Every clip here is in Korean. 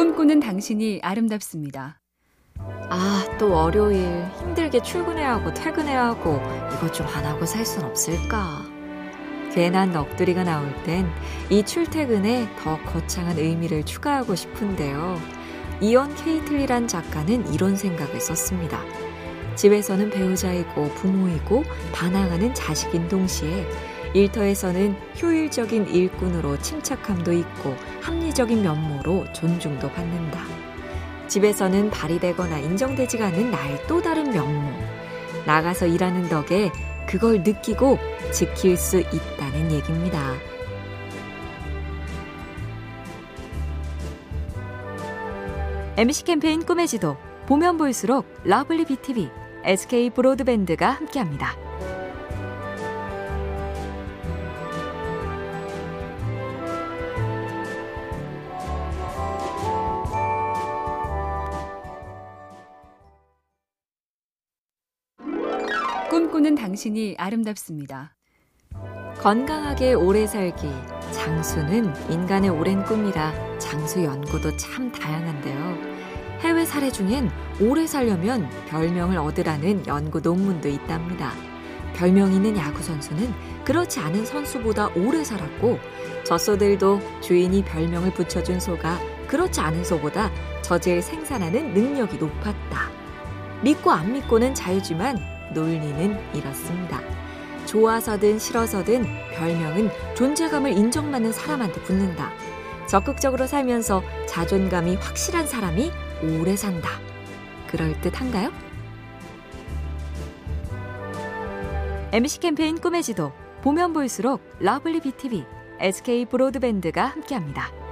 꿈꾸는 당신이 아름답습니다. 아, 또 월요일 힘들게 출근해야 하고 퇴근해야 하고 이것 좀 안 하고 살 순 없을까? 괜한 넋두리가 나올 땐 이 출퇴근에 더 거창한 의미를 추가하고 싶은데요. 이언 케이틀리란 작가는 이런 생각을 썼습니다. 집에서는 배우자이고 부모이고 반항하는 자식인 동시에 일터에서는 효율적인 일꾼으로 침착함도 있고 합리적인 면모로 존중도 받는다. 집에서는 발휘되거나 인정되지가 않는 나의 또 다른 면모. 나가서 일하는 덕에 그걸 느끼고 지킬 수 있다는 얘기입니다. MC 캠페인 꿈의 지도 보면 볼수록 lovely BTV, SK 브로드밴드가 함께합니다. 꿈꾸는 당신이 아름답습니다. 건강하게 오래 살기. 장수는 인간의 오랜 꿈이라 장수 연구도 참 다양한데요. 해외 사례 중엔 오래 살려면 별명을 얻으라는 연구 논문도 있답니다. 별명 있는 야구 선수는 그렇지 않은 선수보다 오래 살았고 젖소들도 주인이 별명을 붙여준 소가 그렇지 않은 소보다 젖을 생산하는 능력이 높았다. 믿고 안 믿고는 자유지만 논리는 이렇습니다. 좋아서든 싫어서든 별명은 존재감을 인정받는 사람한테 붙는다. 적극적으로 살면서 자존감이 확실한 사람이 오래 산다. 그럴듯한가요? MC 캠페인 꿈의 지도 보면 볼수록 lovely BTV, SK 브로드밴드가 함께합니다.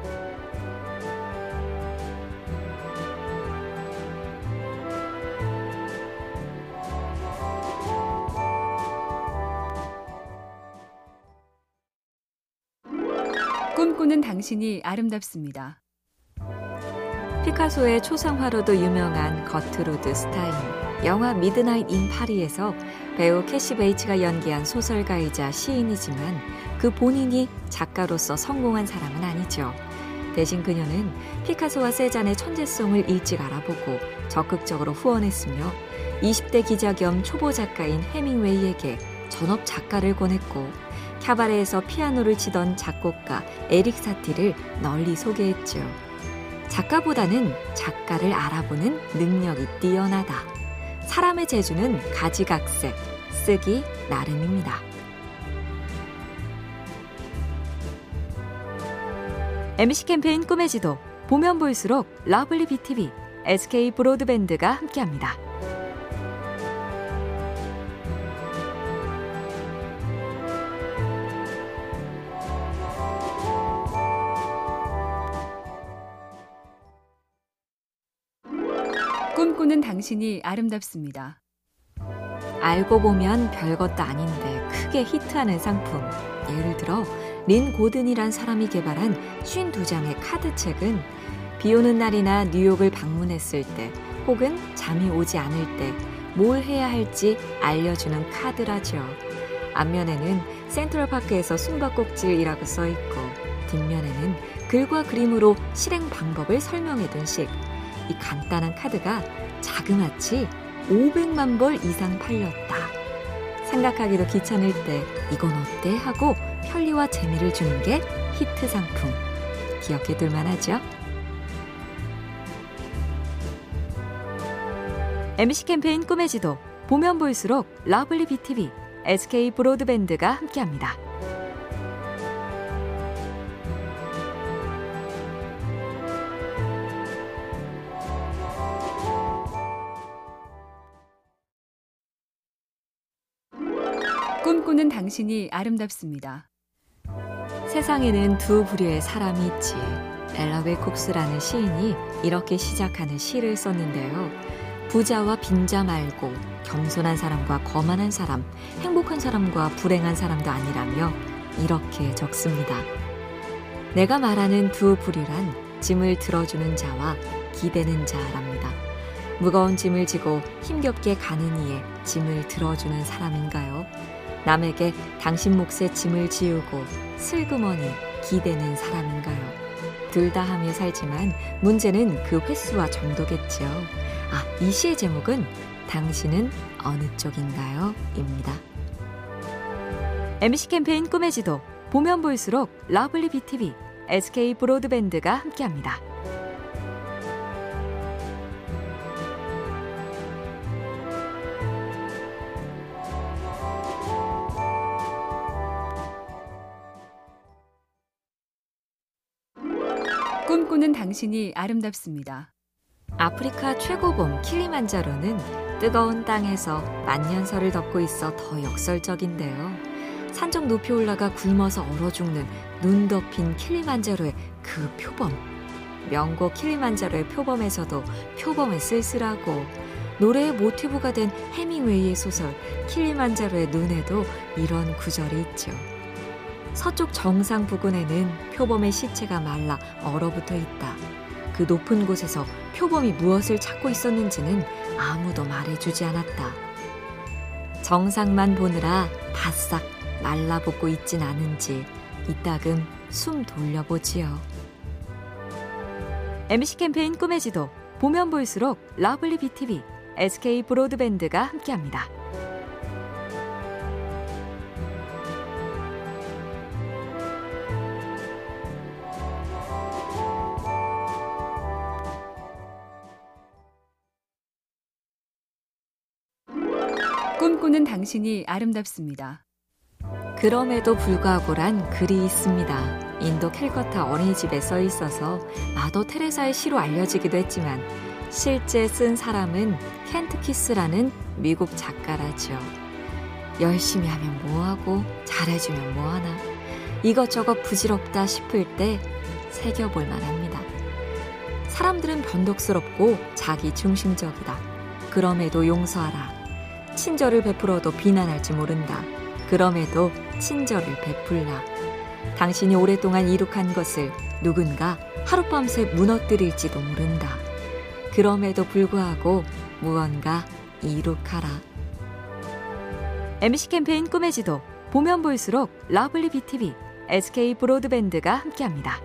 꿈꾸는 당신이 아름답습니다. 피카소의 초상화로도 유명한 거트루드 스타인. 영화 미드나잇 인 파리에서 배우 캐시 베이츠가 연기한 소설가이자 시인이지만 그 본인이 작가로서 성공한 사람은 아니죠. 대신 그녀는 피카소와 세잔의 천재성을 일찍 알아보고 적극적으로 후원했으며 20대 기자 겸 초보 작가인 헤밍웨이에게 전업 작가를 권했고 캬바레에서 피아노를 치던 작곡가 에릭 사티를 널리 소개했죠. 작가보다는 작가를 알아보는 능력이 뛰어나다. 사람의 재주는 가지각색, 쓰기 나름입니다. MC 캠페인 꿈의 지도 보면 볼수록 lovely BTV, SK 브로드밴드가 함께합니다. 꿈꾸는 당신이 아름답습니다. 알고 보면 별것도 아닌데 크게 히트하는 상품. 예를 들어 린 고든이란 사람이 개발한 52장의 카드책은 비 오는 날이나 뉴욕을 방문했을 때 혹은 잠이 오지 않을 때 뭘 해야 할지 알려주는 카드라죠. 앞면에는 센트럴파크에서 숨바꼭질이라고 써있고 뒷면에는 글과 그림으로 실행 방법을 설명해둔 식. 이 간단한 카드가 자그마치 500만 벌 이상 팔렸다. 생각하기도 귀찮을 때 이건 어때 하고 편리와 재미를 주는 게 히트 상품. 기억해 둘 만하죠? MC 캠페인 꿈의 지도 보면 볼수록 lovely BTV, SK 브로드밴드가 함께합니다. 꿈꾸는 당신이 아름답습니다. 세상에는 두 부류의 사람이 있지. 엘라 웰콕스라는 시인이 이렇게 시작하는 시를 썼는데요. 부자와 빈자 말고 겸손한 사람과 거만한 사람, 행복한 사람과 불행한 사람도 아니라며 이렇게 적습니다. 내가 말하는 두 부류란 짐을 들어주는 자와 기대는 자랍니다. 무거운 짐을 지고 힘겹게 가는 이에 짐을 들어주는 사람인가요? 남에게 당신 몫의 짐을 지우고 슬그머니 기대는 사람인가요? 둘 다 하며 살지만 문제는 그 횟수와 정도겠죠. 아, 이 시의 제목은 당신은 어느 쪽인가요? 입니다. MC 캠페인 꿈의 지도 보면 볼수록 lovely BTV, SK 브로드밴드가 함께합니다. 꿈꾸는 당신이 아름답습니다. 아프리카 최고봉 킬리만자로는 뜨거운 땅에서 만년설을 덮고 있어 더 역설적인데요. 산적 높이 올라가 굶어서 얼어 죽는 눈 덮인 킬리만자로의 그 표범. 명곡 킬리만자로의 표범에서도 표범의 쓸쓸하고 노래의 모티브가 된 해밍웨이의 소설 킬리만자로의 눈에도 이런 구절이 있죠. 서쪽 정상 부근에는 표범의 시체가 말라 얼어붙어 있다. 그 높은 곳에서 표범이 무엇을 찾고 있었는지는 아무도 말해주지 않았다. 정상만 보느라 바싹 말라붙고 있진 않은지 이따금 숨 돌려보지요. MC 캠페인 꿈의 지도 보면 볼수록 lovely BTV, SK 브로드밴드가 함께합니다. 꿈꾸는 당신이 아름답습니다. 그럼에도 불구하고란 글이 있습니다. 인도 캘커타 어린이집에 써 있어서 마더 테레사의 시로 알려지기도 했지만 실제 쓴 사람은 켄트 키스라는 미국 작가라죠. 열심히 하면 뭐하고 잘해주면 뭐하나 이것저것 부질없다 싶을 때 새겨볼 만합니다. 사람들은 변덕스럽고 자기 중심적이다. 그럼에도 용서하라. 친절을 베풀어도 비난할지 모른다. 그럼에도 친절을 베풀라. 당신이 오랫동안 이룩한 것을 누군가 하룻밤새 무너뜨릴지도 모른다. 그럼에도 불구하고 무언가 이룩하라. MC 캠페인 꿈의 지도 보면 볼수록 러블리 BTV, SK 브로드밴드가 함께합니다.